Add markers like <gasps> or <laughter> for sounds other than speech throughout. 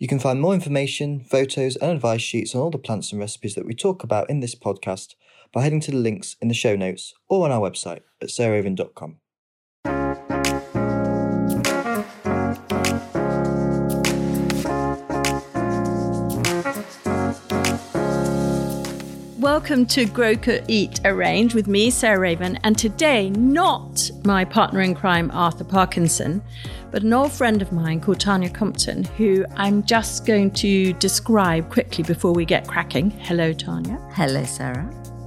You can find more information, photos, and advice sheets on all the plants and recipes that we talk about in this podcast by heading to the links in the show notes or on our website at sarahraven.com. Welcome to Grow, Cook, Eat, Arrange with me, Sarah Raven, and today, not my partner in crime, Arthur Parkinson, but an old friend of mine called Tanya Compton, who I'm just going to describe quickly before we get cracking. Hello, Tanya. Hello, Sarah.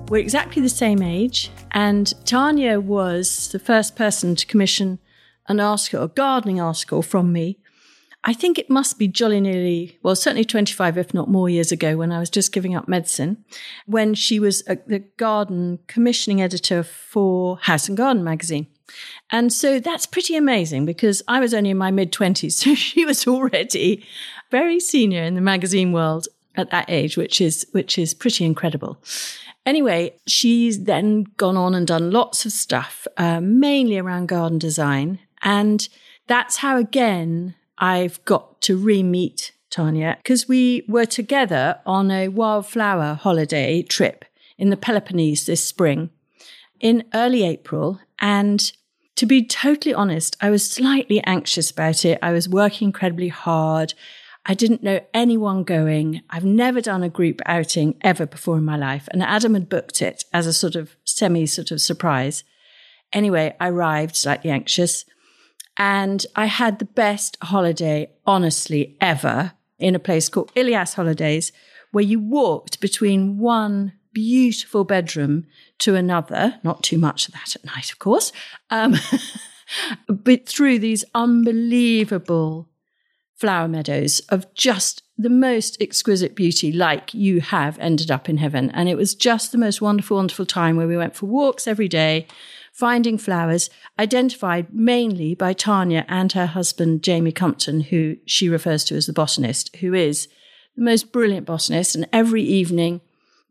We're exactly the same age, and Tanya was the first person to commission an article, a gardening article from me I think it must be jolly nearly, well, certainly 25, if not more years ago, when I was just giving up medicine, when she was a, the garden commissioning editor for House and Garden magazine. And so that's pretty amazing because I was only in my mid 20s. <laughs> So she was already very senior in the magazine world at that age, which is, which is pretty incredible. Anyway, she's then gone on and done lots of stuff, uh, mainly around garden design. And that's how, again, I've got to re meet Tanya because we were together on a wildflower holiday trip in the Peloponnese this spring in early April. And to be totally honest, I was slightly anxious about it. I was working incredibly hard. I didn't know anyone going. I've never done a group outing ever before in my life. And Adam had booked it as a sort of semi sort of surprise. Anyway, I arrived slightly anxious. And I had the best holiday, honestly, ever in a place called Ilias Holidays, where you walked between one beautiful bedroom to another, not too much of that at night, of course, um, <laughs> but through these unbelievable flower meadows of just the most exquisite beauty, like you have ended up in heaven. And it was just the most wonderful, wonderful time where we went for walks every day finding flowers identified mainly by Tanya and her husband, Jamie Compton, who she refers to as the botanist, who is the most brilliant botanist. And every evening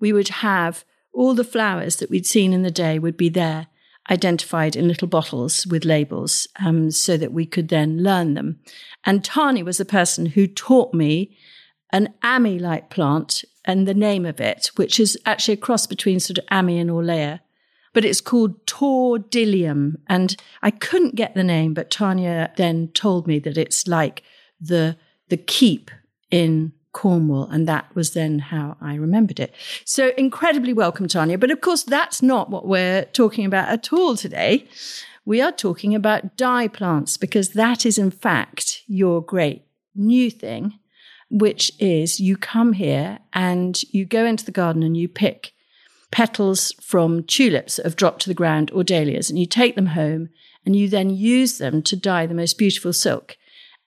we would have all the flowers that we'd seen in the day would be there identified in little bottles with labels um, so that we could then learn them. And Tanya was the person who taught me an Ammi like plant and the name of it, which is actually a cross between sort of Ammi and Orlaya but it's called Tordylium. And I couldn't get the name, but Tanya then told me that it's like the, the keep in Cornwall. And that was then how I remembered it. So incredibly welcome, Tanya. But of course, that's not what we're talking about at all today. We are talking about dye plants because that is in fact your great new thing, which is you come here and you go into the garden and you pick petals from tulips that have dropped to the ground or dahlias, and you take them home and you then use them to dye the most beautiful silk.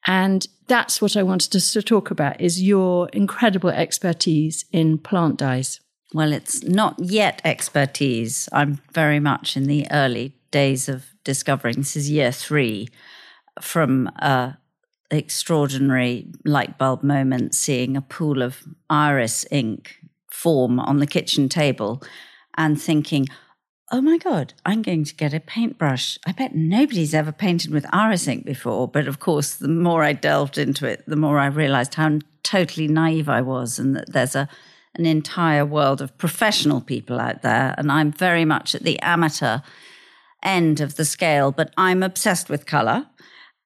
And that's what I wanted us to talk about is your incredible expertise in plant dyes. Well, it's not yet expertise. I'm very much in the early days of discovering. This is year three from a extraordinary light bulb moment, seeing a pool of iris ink form on the kitchen table and thinking, oh my God, I'm going to get a paintbrush. I bet nobody's ever painted with iris ink before. But of course, the more I delved into it, the more I realized how totally naive I was and that there's a an entire world of professional people out there. And I'm very much at the amateur end of the scale, but I'm obsessed with color.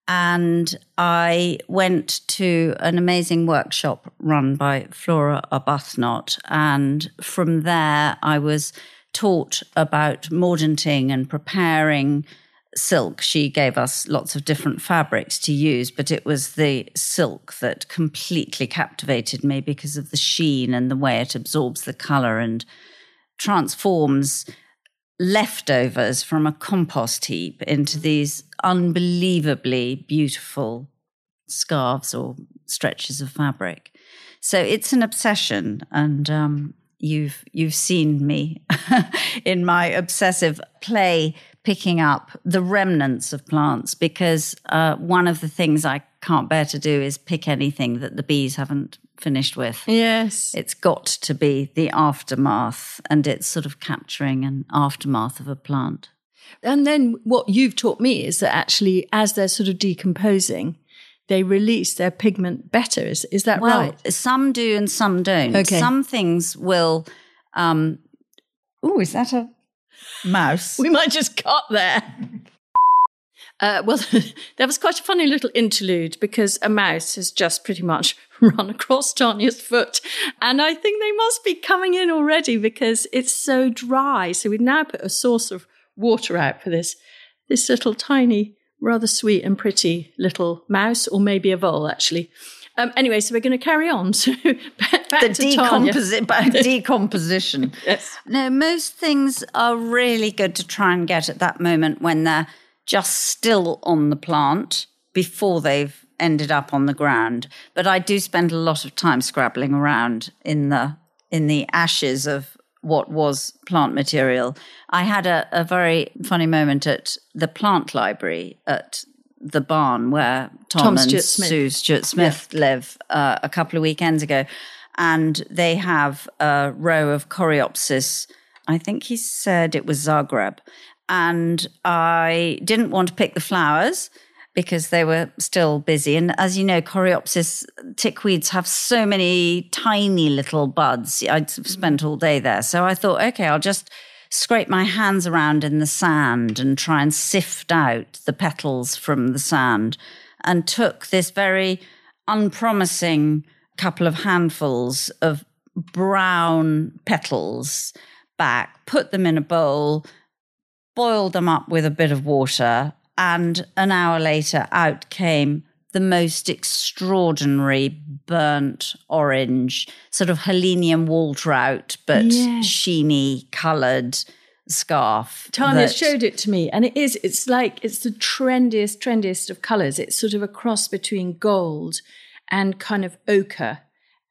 And I went to an amazing workshop run by Flora Arbuthnot. And from there, I was taught about mordanting and preparing silk. She gave us lots of different fabrics to use, but it was the silk that completely captivated me because of the sheen and the way it absorbs the color and transforms leftovers from a compost heap into these unbelievably beautiful scarves or stretches of fabric. So it's an obsession, and um, you've you've seen me <laughs> in my obsessive play picking up the remnants of plants because uh, one of the things I can't bear to do is pick anything that the bees haven't finished with. Yes. It's got to be the aftermath, and it's sort of capturing an aftermath of a plant. And then what you've taught me is that actually, as they're sort of decomposing, they release their pigment better. Is is that well, right? some do and some don't. Okay. Some things will. Um, oh, is that a mouse? We might just cut there. <laughs> Uh, well, <laughs> there was quite a funny little interlude because a mouse has just pretty much <laughs> run across Tanya's foot. And I think they must be coming in already because it's so dry. So we've now put a source of water out for this, this little tiny, rather sweet and pretty little mouse, or maybe a vole actually. Um, anyway, so we're going to carry on. <laughs> So back, back the to decomposi- back- <laughs> decomposition. Yes. No, most things are really good to try and get at that moment when they're just still on the plant before they've ended up on the ground. But I do spend a lot of time scrabbling around in the in the ashes of what was plant material. I had a, a very funny moment at the plant library at the barn where Tom, Tom and Stuart Smith. Sue Stuart Smith live uh, a couple of weekends ago. And they have a row of Coreopsis. I think he said it was Zagreb. And I didn't want to pick the flowers because they were still busy. And as you know, Coreopsis tickseeds have so many tiny little buds. I'd spent all day there. So I thought, okay, I'll just scrape my hands around in the sand and try and sift out the petals from the sand. And took this very unpromising couple of handfuls of brown petals back, put them in a bowl, boiled them up with a bit of water, and an hour later, out came the most extraordinary burnt orange, sort of Helenium Waltraut, but sheeny coloured scarf. Tanya that- showed it to me, and it is. It's like it's the trendiest, trendiest of colors. It's sort of a cross between gold and kind of ochre,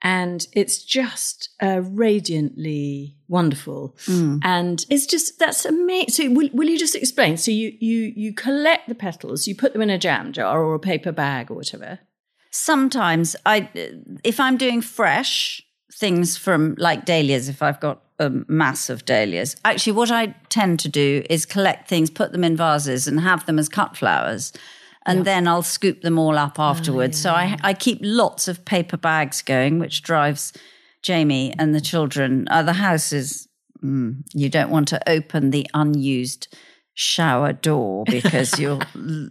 and it's just uh, radiantly wonderful. And it's just that's amazing. So, will, will you just explain? So, you you you collect the petals, you put them in a jam jar or a paper bag or whatever. sometimes I, if I'm doing fresh things from like dahlias, if I've got a mass of dahlias, actually, what I tend to do is collect things, put them in vases, and have them as cut flowers. And then I'll scoop them all up afterwards. so I, I keep lots of paper bags going, which drives Jamie and the children. Uh, the house is, mm, you don't want to open the unused shower door <laughs> because you'll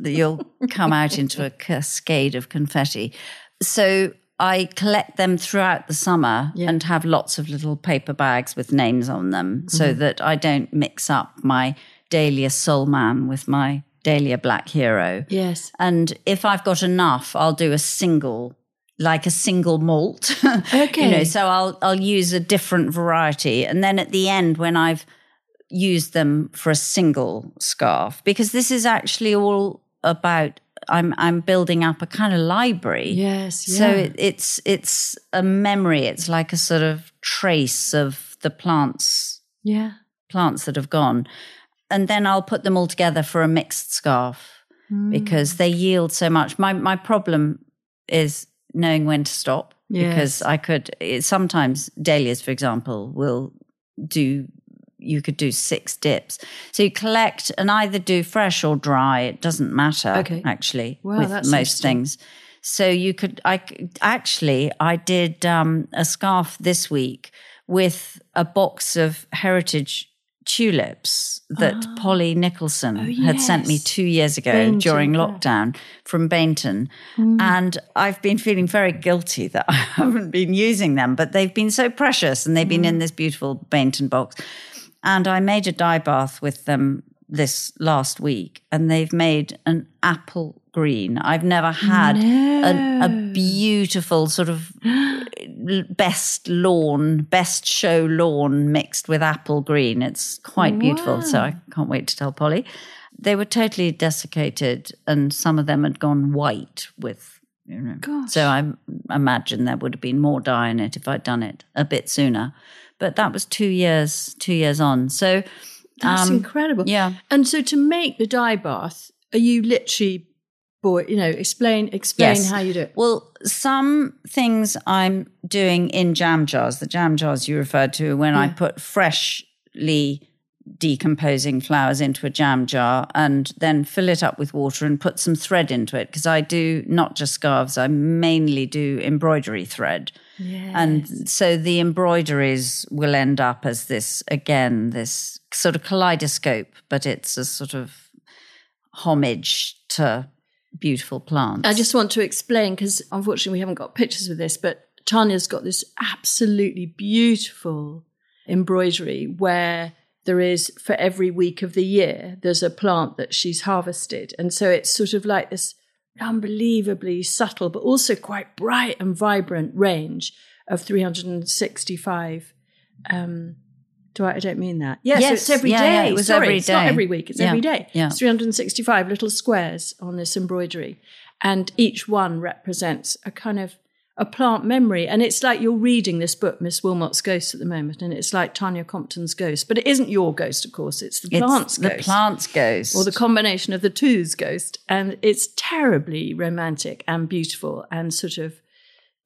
you'll come out into a cascade of confetti. So I collect them throughout the summer and have lots of little paper bags with names on them so that I don't mix up my Dahlia Soul Man with my Dahlia Black Hero. Yes. And if I've got enough, I'll do a single, like a single malt. Okay. <laughs> you know, so I'll I'll use a different variety, and then at the end, when I've used them for a single scarf, because this is actually all about. I'm I'm building up a kind of library. Yes. So it, it's it's a memory. It's like a sort of trace of the plants yeah. plants that have gone. And then I'll put them all together for a mixed scarf Hmm. because they yield so much. My my problem is knowing when to stop because I could it, sometimes dahlias, for example, will do you could do six dips. So you collect and either do fresh or dry. It doesn't matter Okay. actually Wow, with most things. So you could I actually I did um, a scarf this week with a box of heritage tulips that Polly Nicholson had sent me. Oh, yes. two years ago Bainton, during yeah. lockdown from Bainton. Mm. And I've been feeling very guilty that <laughs> I haven't been using them, but they've been so precious and they've been Mm. in this beautiful Bainton box. And I made a dye bath with them this last week and they've made an apple green. I've never had an, a beautiful sort of <gasps> best lawn, best show lawn mixed with apple green. It's quite beautiful. So I can't wait to tell Polly. They were totally desiccated and some of them had gone white with, you know. Gosh. So I imagine there would have been more dye in it if I'd done it a bit sooner. But that was two years, two years on. So That's um, incredible. yeah. And so to make the dye bath, are you literally, boy, you know, explain explain Yes. how you do it. Well, some things I'm doing in jam jars, the jam jars you referred to, when I put freshly decomposing flowers into a jam jar and then fill it up with water and put some thread into it because I do not just scarves, I mainly do embroidery thread. Yes. And so the embroideries will end up as this, again, this sort of kaleidoscope, but it's a sort of homage to beautiful plants. I just want to explain because unfortunately we haven't got pictures of this, but Tanya's got this absolutely beautiful embroidery where there is for every week of the year, there's a plant that she's harvested. And so it's sort of like this unbelievably subtle, but also quite bright and vibrant range of 365. Um, do I, I don't mean that. Yes, so it's every day. yeah, yeah, it was Sorry, every it's not every week. It's Yeah, every day. yeah. It's 365 little squares on this embroidery, and each one represents a kind of a plant memory. And it's like you're reading this book, Miss Wilmot's Ghost, at the moment, and it's like Tanya Compton's ghost, but it isn't your ghost, of course. It's the It's plant's the ghost plant's ghost. or the combination of the two's ghost and it's terribly romantic and beautiful and sort of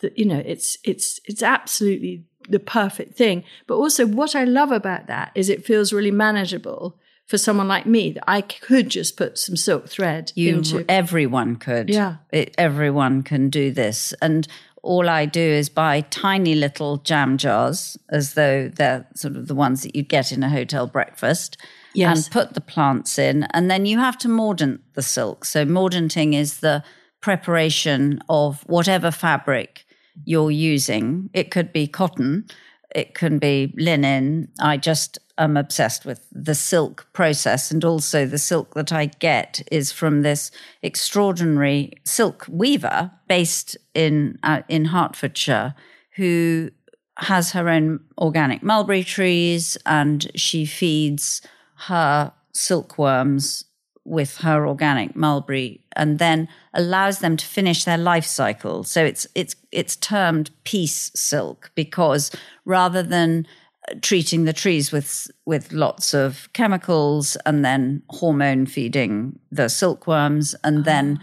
the, you know it's it's it's absolutely the perfect thing. But also what i love about that is it feels really manageable for someone like me that i could just put some silk thread you into. everyone could. Yeah. it, everyone can do this. And all i do is buy tiny little jam jars as though they're sort of the ones that you'd get in a hotel breakfast Yes. and put the plants in. And then you have to mordant the silk. So mordanting is the preparation of whatever fabric you're using it could be cotton it can be linen. I just am obsessed with the silk process. And also, the silk that I get is from this extraordinary silk weaver based in, uh, in Hertfordshire who has her own organic mulberry trees and she feeds her silkworms with her organic mulberry and then allows them to finish their life cycle. So it's it's it's termed peace silk because rather than uh, treating the trees with with lots of chemicals and then hormone feeding the silkworms and then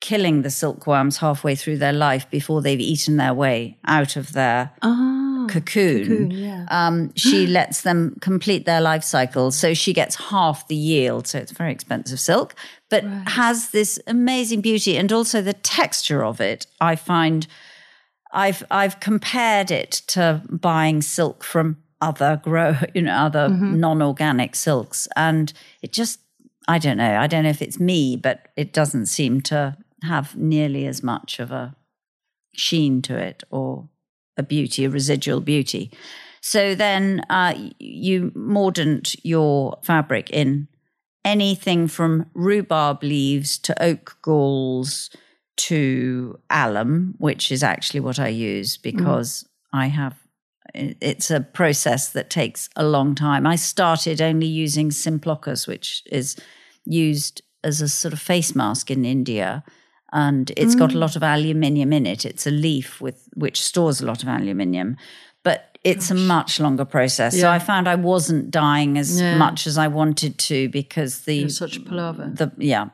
killing the silkworms halfway through their life before they've eaten their way out of their ah cocoon, cocoon, yeah. um, she <gasps> lets them complete their life cycle. So she gets half the yield. So it's very expensive silk, but has this amazing beauty and also the texture of it. I find I've I've compared it to buying silk from other grow, <laughs> you know, other non-organic silks, and it just I don't know. I don't know if it's me, but it doesn't seem to have nearly as much of a sheen to it or a beauty, a residual beauty. So then uh, you mordant your fabric in anything from rhubarb leaves to oak galls to alum, which is actually what I use because I have. It's a process that takes a long time. I started only using Symplocos, which is used as a sort of face mask in India and it's got a mm. lot of aluminium in it. It's a leaf with which stores a lot of aluminium, but it's a much longer process. So I found I wasn't dying as Yeah. much as I wanted to because the You're such a palaver. the yeah.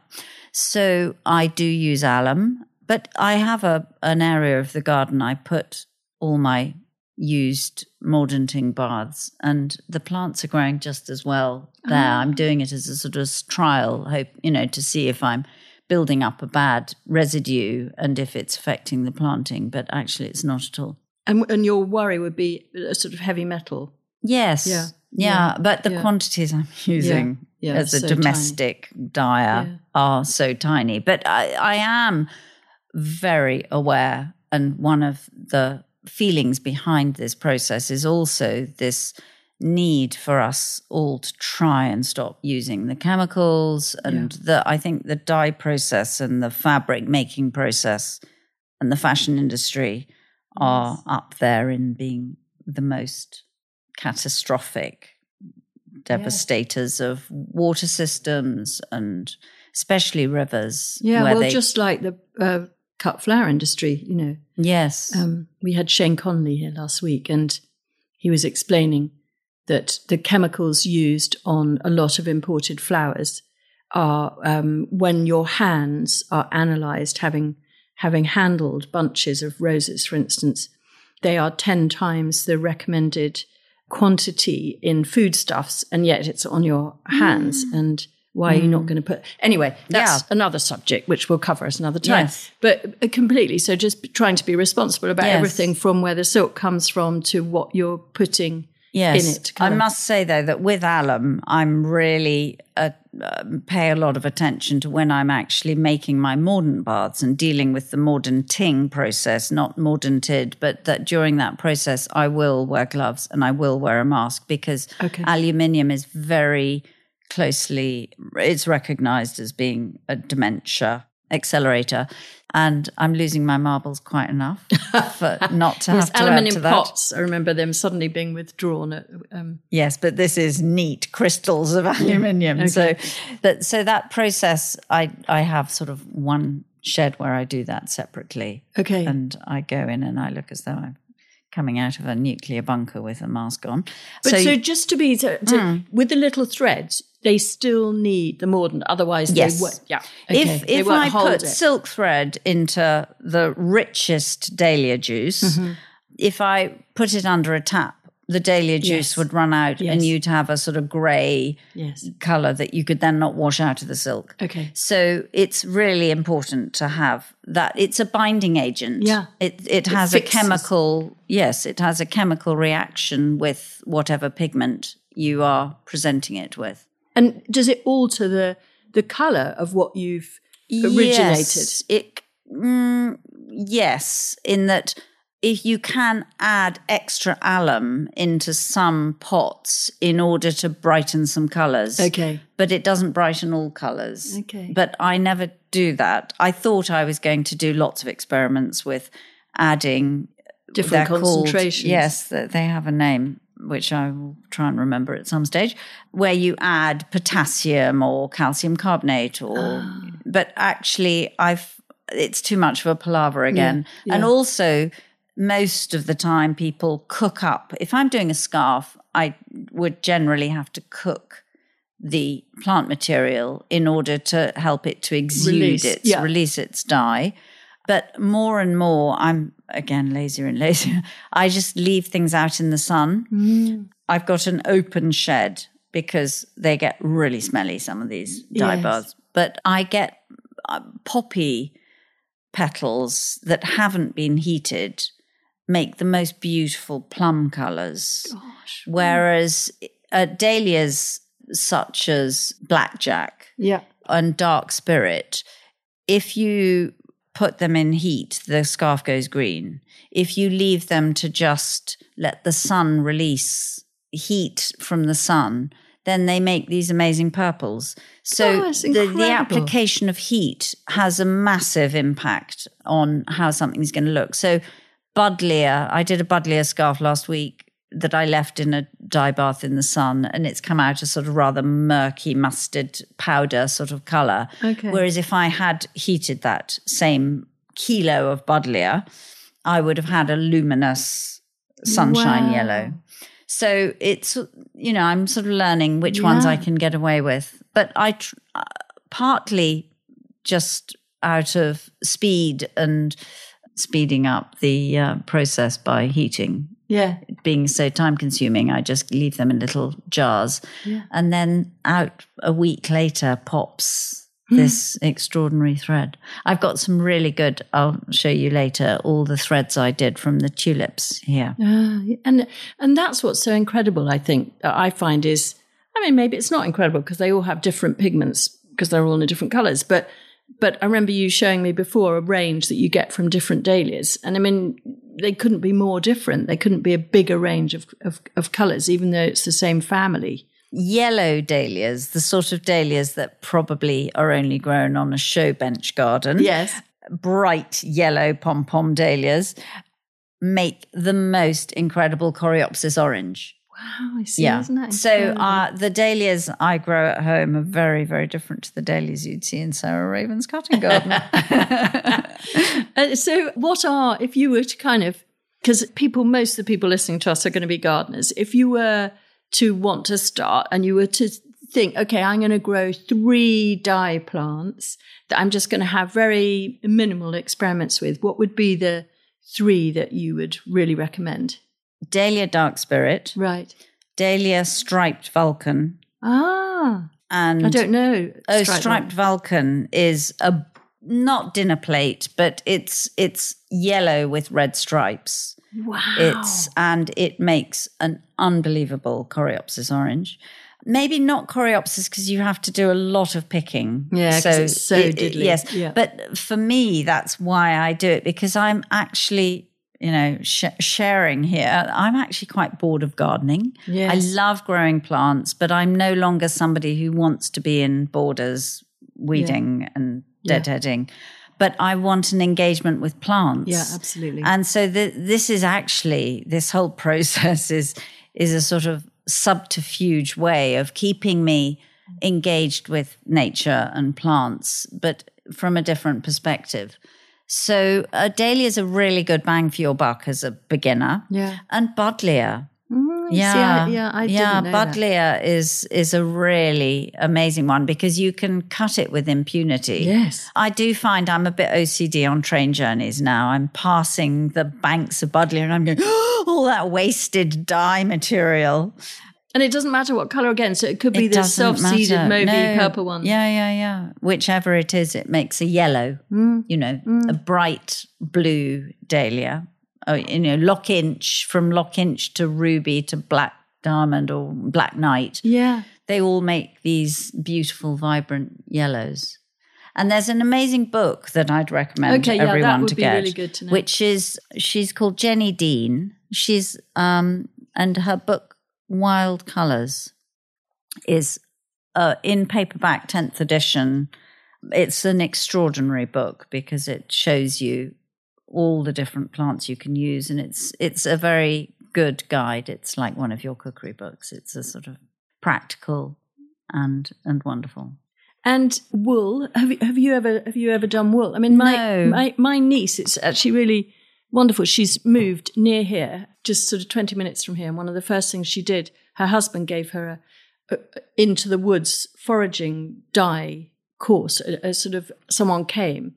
So I do use alum, but I have a an area of the garden I put all my used mordanting baths and the plants are growing just as well there. Ah. I'm doing it as a sort of trial, hope, you know, to see if I'm building up a bad residue and if it's affecting the planting, but actually it's not at all. and, and your worry would be a sort of heavy metal Yes. Yeah. Yeah. But the Yeah. quantities I'm using Yeah, as a so domestic dyer Yeah. are so tiny. But I, I am very aware. And one of the feelings behind this process is also this need for us all to try and stop using the chemicals and the I think the dye process and the fabric making process and the fashion industry are up there in being the most catastrophic devastators of water systems and especially rivers. yeah well they- just like the uh, cut flower industry you know. Yes, Um, we had Shane Connolly here last week, and he was explaining that the chemicals used on a lot of imported flowers are um, when your hands are analysed, having having handled bunches of roses, for instance, they are ten times the recommended quantity in foodstuffs, and yet it's on your hands. And why are you not going to put? Anyway, that's Yeah. another subject which we'll cover at another time. Yes. But uh, completely. So just trying to be responsible about Yes. everything from where the silk comes from to what you're putting yes. in it. I colour. must say though that with alum, I'm really uh, um pay a lot of attention to when I'm actually making my mordant baths and dealing with the mordanting process, not mordanted, but that during that process I will wear gloves and I will wear a mask because Okay. aluminium is very closely it's recognized as being a dementia accelerator and i'm losing my marbles quite enough <laughs> for not to have to aluminium to that. pots. I remember them suddenly being withdrawn. At, um, Yes, but this is neat crystals of aluminium. So that so that process I I have sort of one shed where I do that separately. okay. And I go in and I look as though I'm coming out of a nuclear bunker with a mask on. but so, you- just to be to, to, with the little threads, they still need the mordant. Otherwise, Yes. they won't. Yeah. Okay. if if I put it. silk thread into the richest dahlia juice, Mm-hmm. if I put it under a tap, the dahlia juice Yes. would run out and you'd have a sort of grey yes. colour that you could then not wash out of the silk. Okay. So it's really important to have that. It's a binding agent. Yeah. It it has a chemical yes, it has a chemical reaction with whatever pigment you are presenting it with. And does it alter the the color of what you've originated? Yes, it mm, yes, in that if you can add extra alum into some pots in order to brighten some colours. Okay. But it doesn't brighten all colours. Okay. But I never do that. I thought I was going to do lots of experiments with adding Different they're called- concentrations. yes, they have a name which I will try and remember at some stage, where you add potassium or calcium carbonate, or Ah. but actually, I've it's too much of a palaver again, yeah. and also most of the time people cook up. If I'm doing a scarf, I would generally have to cook the plant material in order to help it to exude Release, its yeah. release its dye. But more and more, I'm again lazier and lazier. <laughs> I just leave things out in the sun. Mm. I've got an open shed because they get really smelly, some of these dye Yes. baths. But I get uh, poppy petals that haven't been heated make the most beautiful plum colors. Gosh. Whereas uh, dahlias such as blackjack Yeah. and dark spirit, if you put them in heat, the scarf goes green. If you leave them to just let the sun release heat from the sun, then they make these amazing purples. So Oh, the, the application of heat has a massive impact on how something's going to look. So Buddleia, I did a Buddleia scarf last week that I left in a dye bath in the sun, and it's come out a sort of rather murky mustard powder sort of color. Okay. Whereas if I had heated that same kilo of Buddleia, I would have had a luminous sunshine Wow. yellow. So it's you know I'm sort of learning which ones I can get away with, but I tr- uh, partly just out of speed and speeding up the uh, process by heating Yeah. being so time consuming, I just leave them in little jars. Yeah. And then out a week later pops Hmm. this extraordinary thread. I've got some really good, I'll show you later, all the threads I did from the tulips here. Ah, and and that's what's so incredible. I think I find is, I mean, maybe it's not incredible because they all have different pigments because they're all in different colours. But but I remember you showing me before a range that you get from different dahlias, and I mean, they couldn't be more different. They couldn't be a bigger range of of, of colours, even though it's the same family. Yellow dahlias, the sort of dahlias that probably are only grown on a show bench garden. Yes. bright yellow pom pom dahlias make the most incredible coreopsis orange. Wow, I see. Yeah. Isn't that So uh, the dahlias I grow at home are very, very different to the dahlias you'd see in Sarah Raven's cutting garden. <laughs> <laughs> Uh, so, what are, if you were to kind of, because people, most of the people listening to us are going to be gardeners, if you were to want to start and you were to think, okay, I'm going to grow three dye plants that I'm just going to have very minimal experiments with, what would be the three that you would really recommend? Dahlia Dark Spirit, Right. Dahlia Striped Vulcan, Ah, and I don't know. Oh, Striped striped Vulcan is a not dinner plate, but it's it's yellow with red stripes. Wow. It's and it makes an unbelievable coreopsis orange. Maybe not coreopsis because you have to do a lot of picking. Yeah, 'cause it's so it- diddly. Yes, Yeah. but for me, that's why I do it because I'm actually, you know, sh- sharing here. I'm actually quite bored of gardening. Yes. I love growing plants, but I'm no longer somebody who wants to be in borders weeding and Yeah. deadheading. But I want an engagement with plants. Yeah, absolutely. And so the, this is actually this whole <laughs> process is is a sort of subterfuge way of keeping me engaged with nature and plants, but from a different perspective. So uh, Dahlia is a really good bang for your buck as a beginner. Yeah. And Buddleia. Mm, see, Yeah, I, yeah, I yeah. know that. Is is a really amazing one because you can cut it with impunity. Yes. I do find I'm a bit OCD on train journeys now. I'm passing the banks of Buddleia and I'm going, <gasps> all that wasted dye material. And it doesn't matter what color again. So it could be It the self-seeded matter. mauvey No. purple one. Yeah, yeah, yeah. Whichever it is, it makes a yellow, Mm. you know, a bright blue dahlia. Oh, you know, Lochinch from Lochinch to ruby to black diamond or black knight. Yeah. they all make these beautiful, vibrant yellows. And there's an amazing book that I'd recommend Okay, yeah, that everyone would to be get, really good to know. which is she's called Jenny Dean. She's um, and her book Wild Colors is uh, in paperback, tenth edition. It's an extraordinary book because it shows you all the different plants you can use, and it's it's a very good guide. It's like one of your cookery books. It's a sort of practical and and wonderful. And wool. Have you, have you ever have you ever done wool? I mean, my No. my my niece. It's actually really wonderful. She's moved near here, just sort of twenty minutes from here. And one of the first things she did, her husband gave her a, a into the woods foraging dye course. A, a sort of someone came,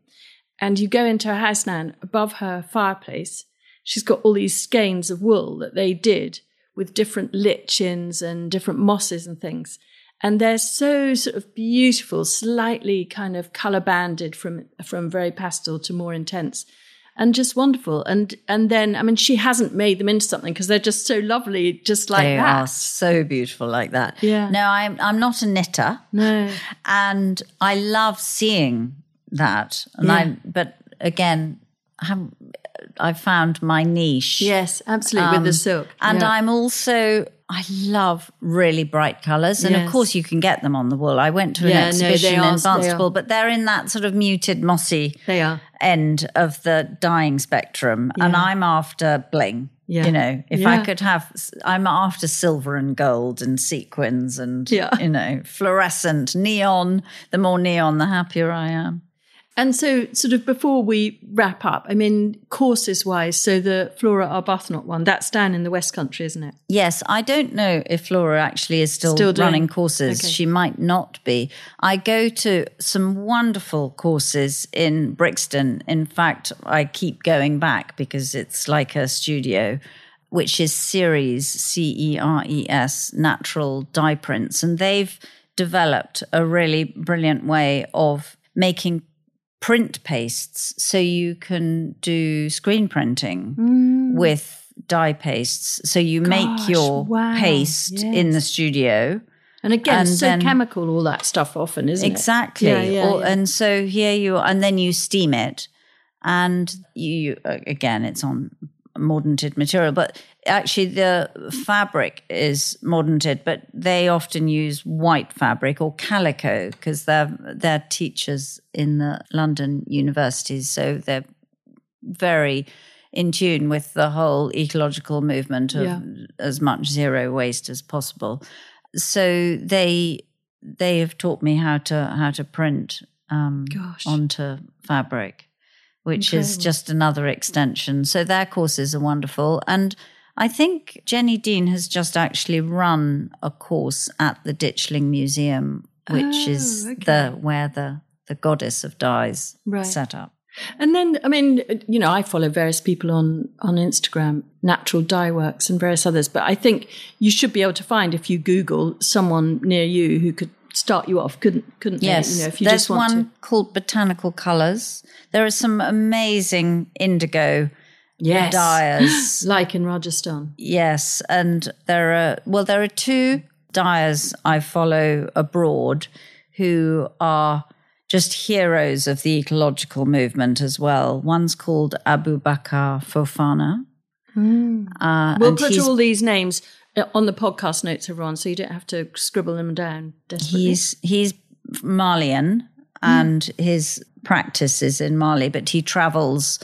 and you go into her house now. Above her fireplace, she's got all these skeins of wool that they did with different lichens and different mosses and things and they're so sort of beautiful, slightly kind of color banded from from very pastel to more intense, and just wonderful. And and then I mean, she hasn't made them into something because they're just so lovely, just like they that. are so beautiful like that. Yeah. No, I'm I'm not a knitter, No, and I love seeing that. And Yeah. I, but again, I have I found my niche. yes, absolutely with the Um, silk. And Yeah. I'm also, I love really bright colours. And Yes. of course, you can get them on the wool. I went to an Yeah, exhibition they are- in they Barnstaple, are. but they're in that sort of muted, mossy they are. end of the dyeing spectrum. And I'm after bling. Yeah. You know, if I could have, I'm after silver and gold and sequins and, Yeah. you know, fluorescent, neon. The more neon, the happier I am. And so, sort of before we wrap up, I mean, courses wise, so the Flora Arbuthnot one, that's down in the West Country, isn't it? Yes, I don't know if Flora actually is still, Still running courses. okay. She might not be. I go to some wonderful courses in Brixton. In fact, I keep going back because it's like a studio, which is Ceres, C E R E S, natural dye prints. And they've developed a really brilliant way of making print pastes so you can do screen printing mm. with dye pastes. So you Gosh, make your wow, paste in the studio. And again, And so then- chemical, all that stuff often, isn't Exactly. it? Yeah, yeah, yeah. And so here you are, and then you steam it. And you, again, it's on mordanted material, but actually the fabric is mordanted, but they often use white fabric or calico because they're, they're teachers in the London universities. So they're very in tune with the whole ecological movement of Yeah. as much zero waste as possible. So they they have taught me how to how to print um, onto fabric, which is just another extension. So their courses are wonderful, and I think Jenny Dean has just actually run a course at the Ditchling Museum, which Oh, is okay. the where the the goddess of dyes Right. set up. And then, I mean, you know, I follow various people on on Instagram, Natural Dye Works, and various others. But I think you should be able to find if you Google someone near you who could start you off, couldn't couldn't yes. they? You know, if you There's just want one to. called Botanical Colours. There are some amazing indigo Yes. dyers. <gasps> Like in Rajasthan. Yes, and there are well, there are two dyers I follow abroad who are just heroes of the ecological movement as well. One's called Aboubakar Fofana. Uh, We'll put all these names Uh, on the podcast notes, everyone, so you don't have to scribble them down he's he's Malian and his practice is in Mali, but he travels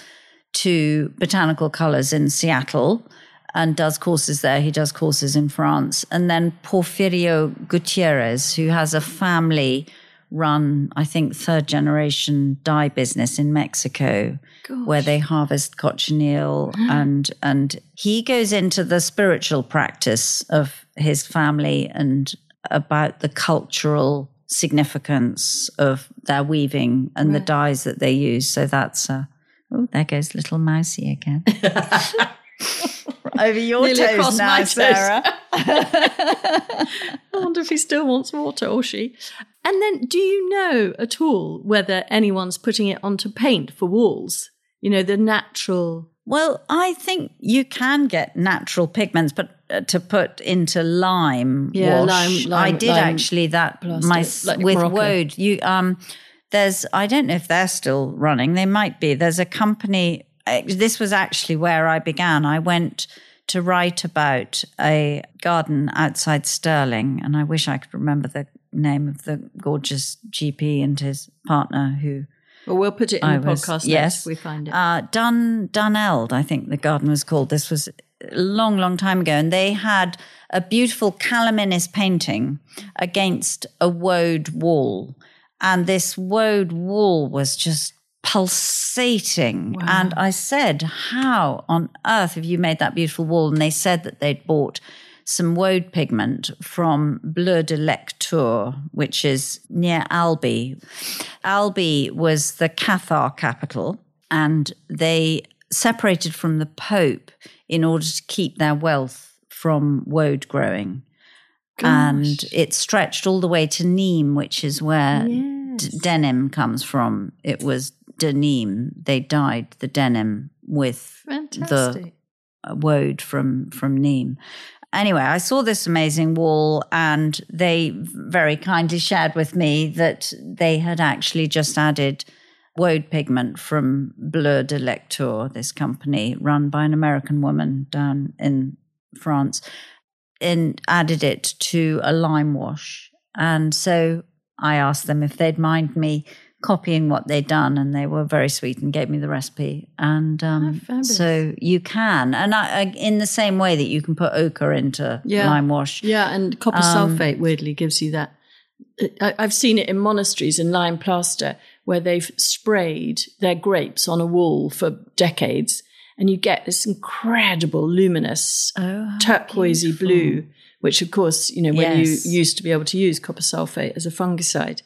to botanical colors in Seattle and does courses there. He does courses in France. And then Porfirio Gutierrez, who has a family run, I think, third generation dye business in Mexico, where they harvest cochineal <gasps> and and he goes into the spiritual practice of his family and about the cultural significance of their weaving and the dyes that they use. So that's uh, oh, there goes little mousy again. <laughs> <laughs> Over your Nearly toes now. Sarah. <laughs> I wonder if he still wants water or she. And then, do you know at all whether anyone's putting it onto paint for walls? You know, the natural. Well, I think you can get natural pigments, but uh, to put into lime Yeah, wash, lime- lime- I did lime actually that plastic, my like with Morocco. Woad. You um, there's I don't know if they're still running. They might be. There's a company. uh, This was actually where I began. I went to write about a garden outside Stirling, and I wish I could remember the name of the gorgeous GP and his partner who Well, we'll put it in I the was- podcast yes. we find it. uh, Dun Duneld, I think the garden was called. This was a long, long time ago, and they had a beautiful Calaminis painting against a woad wall, and this woad wall was just pulsating. And I said, "How on earth have you made that beautiful wall?" And they said that they'd bought some woad pigment from Bleu de Lectoure, which is near Albi. Albi was the Cathar capital, and they separated from the Pope in order to keep their wealth from woad growing. And it stretched all the way to Nîmes, which is where d- denim comes from. It was denim. They dyed the denim with Fantastic. the woad from from Nîmes. Anyway, I saw this amazing wall, and they very kindly shared with me that they had actually just added woad pigment from Bleu de Lectoure, this company run by an American woman down in France, and added it to a lime wash. And so I asked them if they'd mind me copying what they'd done, and they were very sweet and gave me the recipe. And um, Oh, so you can, and I, I, in the same way that you can put ochre into Yeah. lime wash. Yeah, and copper Um, sulfate weirdly gives you that. I, I've seen it in monasteries in lime plaster where they've sprayed their grapes on a wall for decades, and you get this incredible luminous Oh, turquoisey blue, which of course you know when Yes. you used to be able to use copper sulfate as a fungicide.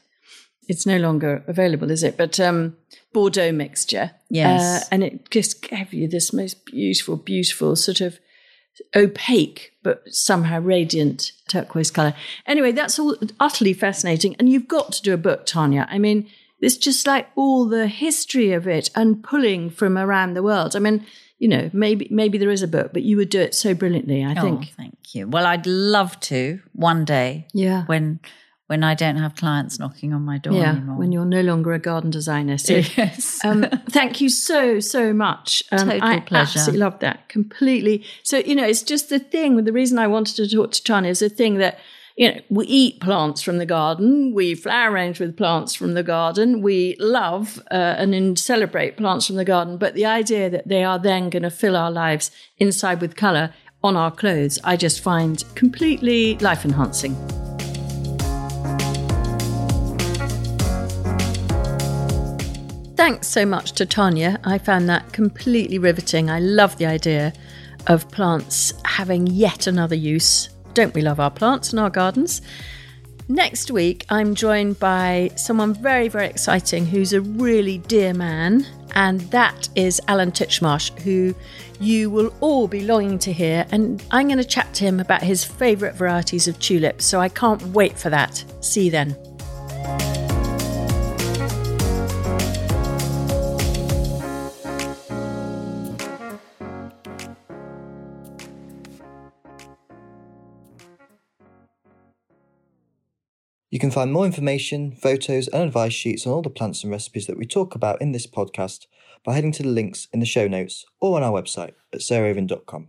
It's no longer available, is it? But um, Bordeaux mixture, Yes. uh, and it just gave you this most beautiful, beautiful sort of opaque but somehow radiant turquoise color. Anyway, that's all utterly fascinating. And you've got to do a book, Tanya. I mean, it's just like all the history of it and pulling from around the world. I mean, you know, maybe maybe there is a book, but you would do it so brilliantly, I Oh, think. thank you. Well, I'd love to one day. Yeah. When when I don't have clients knocking on my door Yeah, anymore. when you're no longer a garden designer. So <laughs> yes. um, thank you so so much. Um, Total I pleasure. absolutely love that completely. So you know, it's just the thing. The reason I wanted to talk to Tanya is the thing that you know we eat plants from the garden, we flower arrange with plants from the garden, we love uh, and celebrate plants from the garden. But the idea that they are then going to fill our lives inside with color on our clothes, I just find completely life enhancing. Thanks so much to Tanya. I found that completely riveting. I love the idea of plants having yet another use. Don't we love our plants and our gardens? Next week, I'm joined by someone very, very exciting who's a really dear man and that is Alan Titchmarsh, who you will all be longing to hear. And I'm going to chat to him about his favourite varieties of tulips, so I can't wait for that. See you then. You can find more information, photos, and advice sheets on all the plants and recipes that we talk about in this podcast by heading to the links in the show notes or on our website at sarahraven.com.